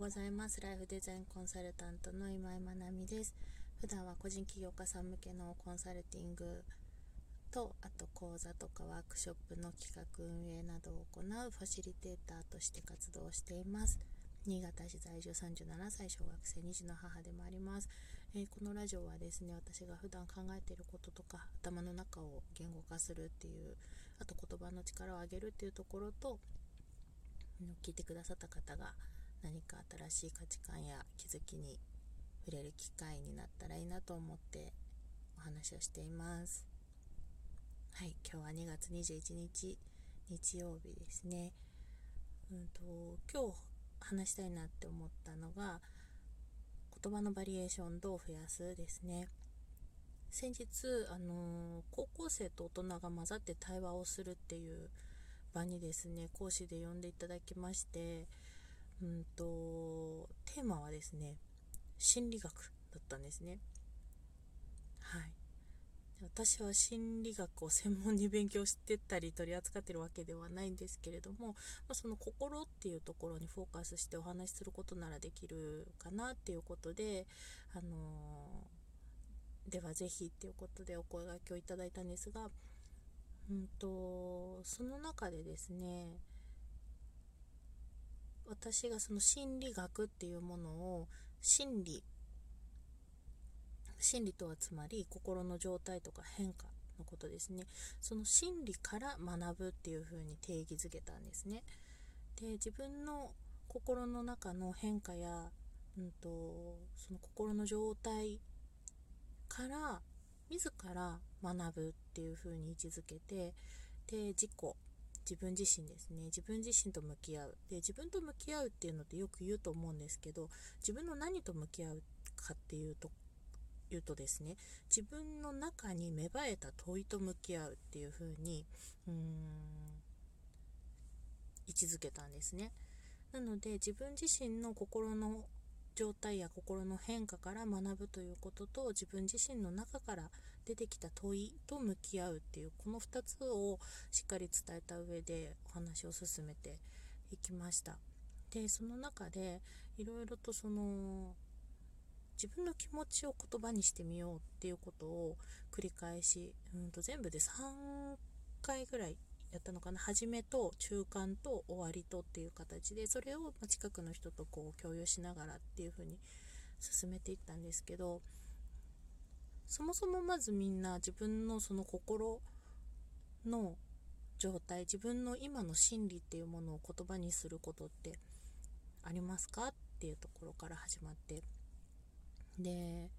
ございます。ライフデザインコンサルタントの今井まなみです。普段は個人起業家さん向けのコンサルティングとあと講座とかワークショップの企画運営などを行うファシリテーターとして活動しています。新潟市在住37歳小学生2児の母でもあります、えー、このラジオはですね私が普段考えていることとか頭の中を言語化するっていうあと言葉の力を上げるっていうところと聞いてくださった方が何か新しい価値観や気づきに触れる機会になったらいいなと思ってお話をしています。はい今日は2月21日日曜日ですね。うんと今日話したいなって思ったのが言葉のバリエーションどう増やすですね。先日、あのー、高校生と大人が混ざって対話をするっていう場にですね講師で呼んでいただきましてうんとテーマはですね心理学だったんですね。はい。私は心理学を専門に勉強してたり取り扱ってるわけではないんですけれども、まあ、その心っていうところにフォーカスしてお話しすることならできるかなっていうことで、あのー、ではぜひっていうことでお声がけをいただいたんですが、うんとその中でですね私がその心理学っていうものを心理心理とはつまり心の状態とか変化のことですね。その心理から学ぶっていうふうに定義づけたんですね。で自分の心の中の変化や、うんと、その心の状態から自ら学ぶっていうふうに位置づけてで自己自分自身ですね。自分自身と向き合う。で自分と向き合うっていうのってよく言うと思うんですけど自分の何と向き合うかっていうと言うとですね自分の中に芽生えた問いと向き合うっていう風にうーん位置づけたんですね。なので自分自身の心の状態や心の変化から学ぶということと自分自身の中から出てきた問いと向き合うっていうこの2つをしっかり伝えた上でお話を進めていきました。でその中でいろいろとその自分の気持ちを言葉にしてみようっていうことを繰り返し、うんと全部で3回ぐらいやったのかな。初めと中間と終わりとっていう形でそれを近くの人とこう共有しながらっていう風に進めていったんですけどそもそもまずみんな自分のその心の状態自分の今の心理っていうものを言葉にすることってありますかっていうところから始まってで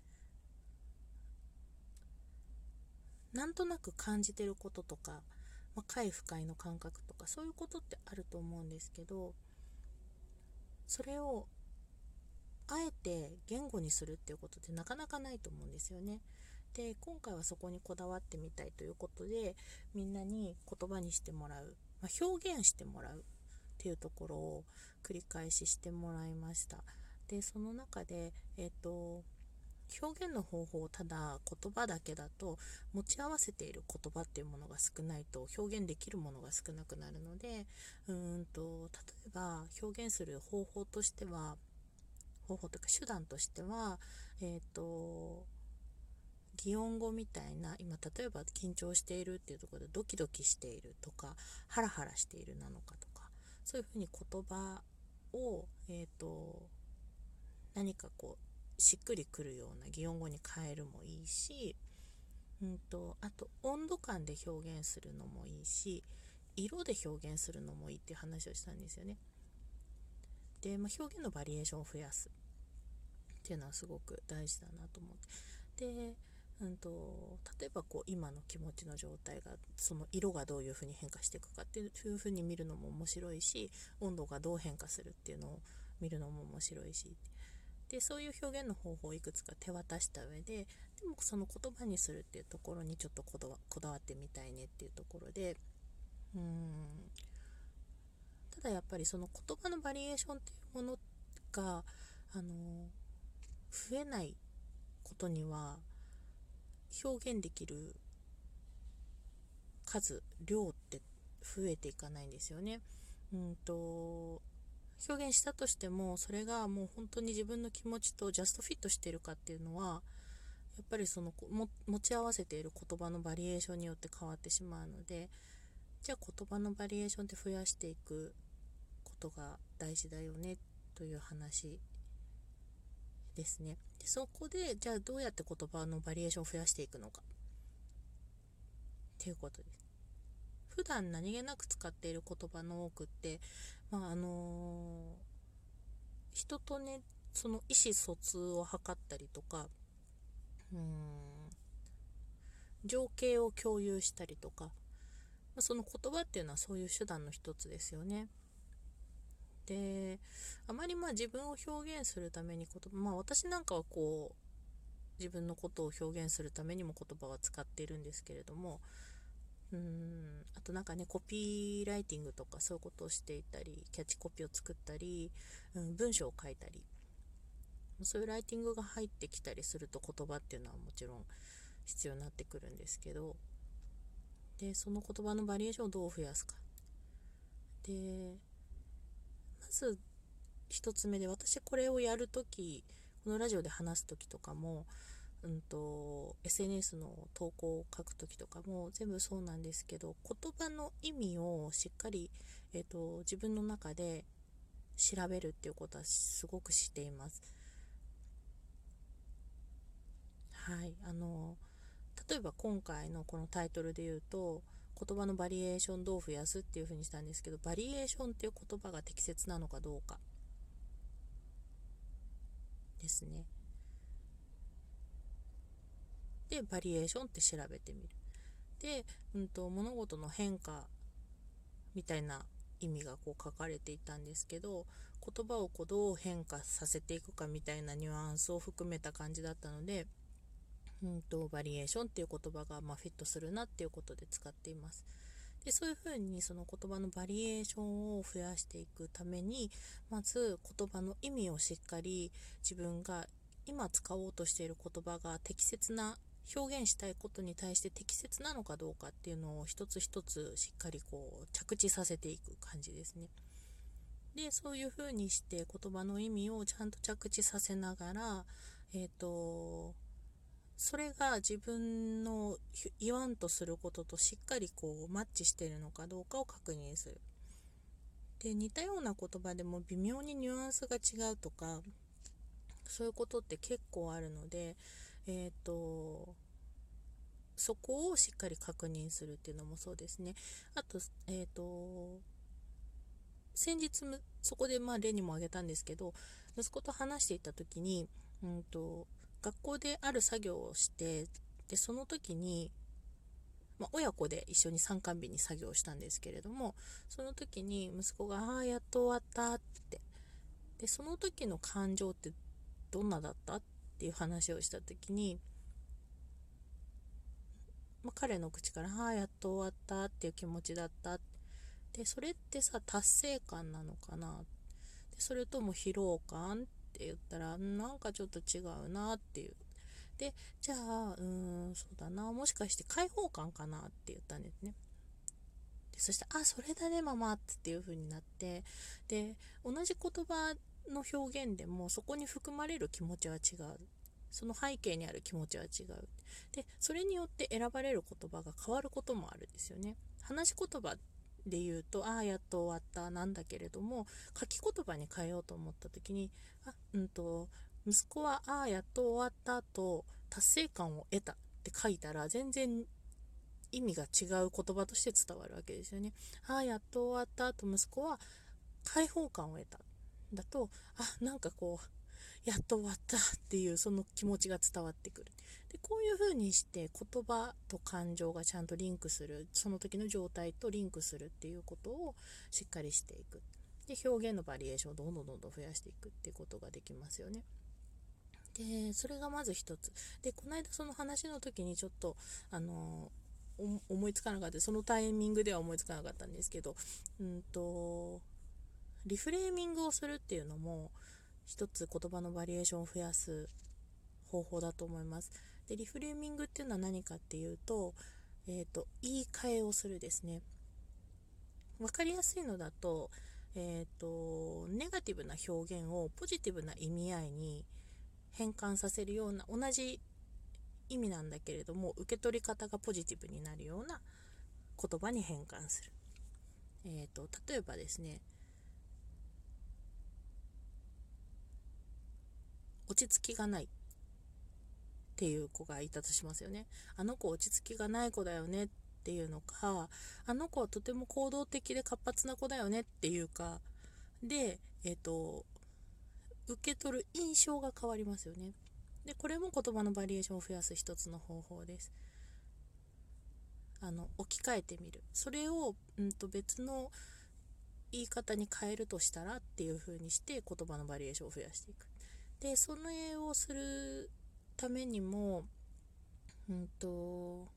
なんとなく感じてることとか、まあ、快不快の感覚とかそういうことってあると思うんですけどそれをあえて言語にするっていうことってなかなかないと思うんですよね。で今回はそこにこだわってみたいということでみんなに言葉にしてもらう、まあ、表現してもらうっていうところを繰り返ししてもらいました。でその中でえっ、ー、と表現の方法をただ言葉だけだと持ち合わせている言葉っていうものが少ないと表現できるものが少なくなるのでうんと例えば表現する方法としては方法というか手段としてはえっ、ー、と擬音語みたいな今例えば緊張しているっていうところでドキドキしているとかハラハラしているなのかとかそういうふうに言葉を、えーと、何かこうしっくりくるような擬音語に変えるもいいし、うんと、あと温度感で表現するのもいいし色で表現するのもいいっていう話をしたんですよね。で、まあ、表現のバリエーションを増やすっていうのはすごく大事だなと思って。でうんと、例えばこう今の気持ちの状態がその色がどういうふうに変化していくかっていうふうに見るのも面白いし温度がどう変化するっていうのを見るのも面白いし。でそういう表現の方法をいくつか手渡した上ででもその言葉にするっていうところにちょっとこだわってみたいねっていうところでうん。ただやっぱりその言葉のバリエーションっていうものがあの増えないことには表現できる数量って増えていかないんですよね。うんと表現したとしてもそれがもう本当に自分の気持ちとジャストフィットしてるかっていうのはやっぱりその持ち合わせている言葉のバリエーションによって変わってしまうのでじゃあ言葉のバリエーションって増やしていくことが大事だよねという話ですねでそこでじゃあどうやって言葉のバリエーションを増やしていくのかっていうことです普段何気なく使っている言葉の多くってまああのー、人とねその意思疎通を図ったりとかうん情景を共有したりとか、ま、その言葉っていうのはそういう手段の一つですよね。であまりまあ自分を表現するために言葉まあ私なんかはこう自分のことを表現するためにも言葉は使っているんですけれどもうんあとなんかねコピーライティングとかそういうことをしていたりキャッチコピーを作ったり、うん、文章を書いたりそういうライティングが入ってきたりすると言葉っていうのはもちろん必要になってくるんですけどでその言葉のバリエーションをどう増やすか。でず1つ目で私これをやるときこのラジオで話す時とかもうんと、SNS の投稿を書くときとかも全部そうなんですけど言葉の意味をしっかり、えーと、自分の中で調べるっていうことはすごくしています。はい、あの例えば今回のこのタイトルで言うと言葉のバリエーションどう増やすっていうふうにしたんですけどバリエーションっていう言葉が適切なのかどうかですね。でバリエーションって調べてみるで、うんと、物事の変化みたいな意味がこう書かれていたんですけど言葉をこうどう変化させていくかみたいなニュアンスを含めた感じだったので、うんと、バリエーションっていう言葉がまフィットするなっていうことで使っています。でそういうふうにその言葉のバリエーションを増やしていくためにまず言葉の意味をしっかり自分が今使おうとしている言葉が適切な表現したいことに対して適切なのかどうかっていうのを一つ一つしっかりこう着地させていく感じですね。でそういう風にして言葉の意味をちゃんと着地させながら、えーと、それが自分の言わんとすることとしっかりこうマッチしてるのかどうかを確認する。で似たような言葉でも微妙にニュアンスが違うとかそういうことって結構あるのでえ、ー、とそこをしっかり確認するっていうのもそうですねあとえ、ー、と先日そこでまあ例にも挙げたんですけど息子と話していた時に、うんと、学校である作業をしてでその時に、まあ、親子で一緒に参観日に作業したんですけれどもその時に息子が「ああやっと終わった」って。でその時の感情ってどんなだったっていう話をした時に、まあ、彼の口から「ああやっと終わった」っていう気持ちだった。でそれってさ達成感なのかな。でそれとも疲労感ってって言ったらなんかちょっと違うなっていう。でじゃあうーんそうだなもしかして解放感かなって言ったんですね。でそして「あそれだねママ」っていう風になって。で同じ言葉の表現でもそこに含まれる気持ちは違う。その背景にある気持ちは違う。でそれによって選ばれる言葉が変わることもあるんですよね。話し言葉で言うとああやっと終わったなんだけれども書き言葉に変えようと思った時にあうんと息子はああやっと終わったと達成感を得たって書いたら全然意味が違う言葉として伝わるわけですよね。ああやっと終わったと息子は解放感を得ただとあなんかこうやっと終わったっていうその気持ちが伝わってくる。でこういう風にして言葉と感情がちゃんとリンクするその時の状態とリンクするっていうことをしっかりしていく。で表現のバリエーションをどんどんどんどん増やしていくっていうことができますよね。でそれがまず一つ。でこの間その話の時にちょっとあの思いつかなかった。そのタイミングでは思いつかなかったんですけどうんとリフレーミングをするっていうのも一つ言葉のバリエーションを増やす方法だと思います。でリフレーミングっていうのは何かっていうと,、えーと、言い換えをするですね。分かりやすいのだとえーと、ネガティブな表現をポジティブな意味合いに変換させるような同じ意味なんだけれども受け取り方がポジティブになるような言葉に変換する、えーと、例えばですね落ち着きがない。っていう子がいたとしますよね。あの子落ち着きがない子だよね。っていうのかあの子はとても行動的で活発な子だよね。っていうかでえっ、ー、と受け取る印象が変わりますよね。でこれも言葉のバリエーションを増やす一つの方法です。あの置き換えてみる。それを、うんと、別の言い方に変えるとしたらっていう風にして言葉のバリエーションを増やしていく。でそれをするためにもうんと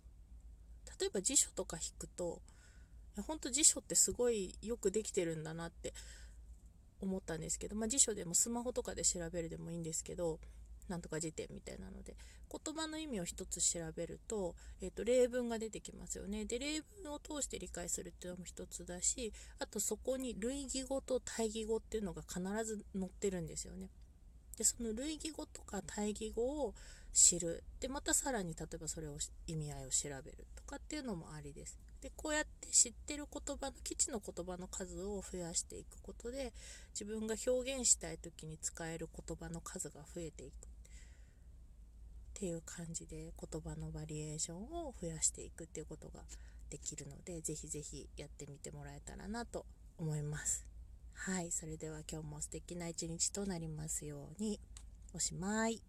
例えば辞書とか引くと本当辞書ってすごいよくできてるんだなって思ったんですけど、まあ、辞書でもスマホとかで調べるでもいいんですけどなんとか辞典みたいなので言葉の意味を一つ調べると,、えーと、例文が出てきますよね。で例文を通して理解するっていうのも一つだしあとそこに類義語と対義語っていうのが必ず載ってるんですよね。でその類義語とか対義語を知る。でまたさらに例えばそれを意味合いを調べるとかっていうのもありです。でこうやって知ってる言葉の基地の言葉の数を増やしていくことで自分が表現したい時に使える言葉の数が増えていく。っていう感じで言葉のバリエーションを増やしていくっていうことができるのでぜひぜひやってみてもらえたらなと思います。はいそれでは今日も素敵な一日となりますようにおしまい。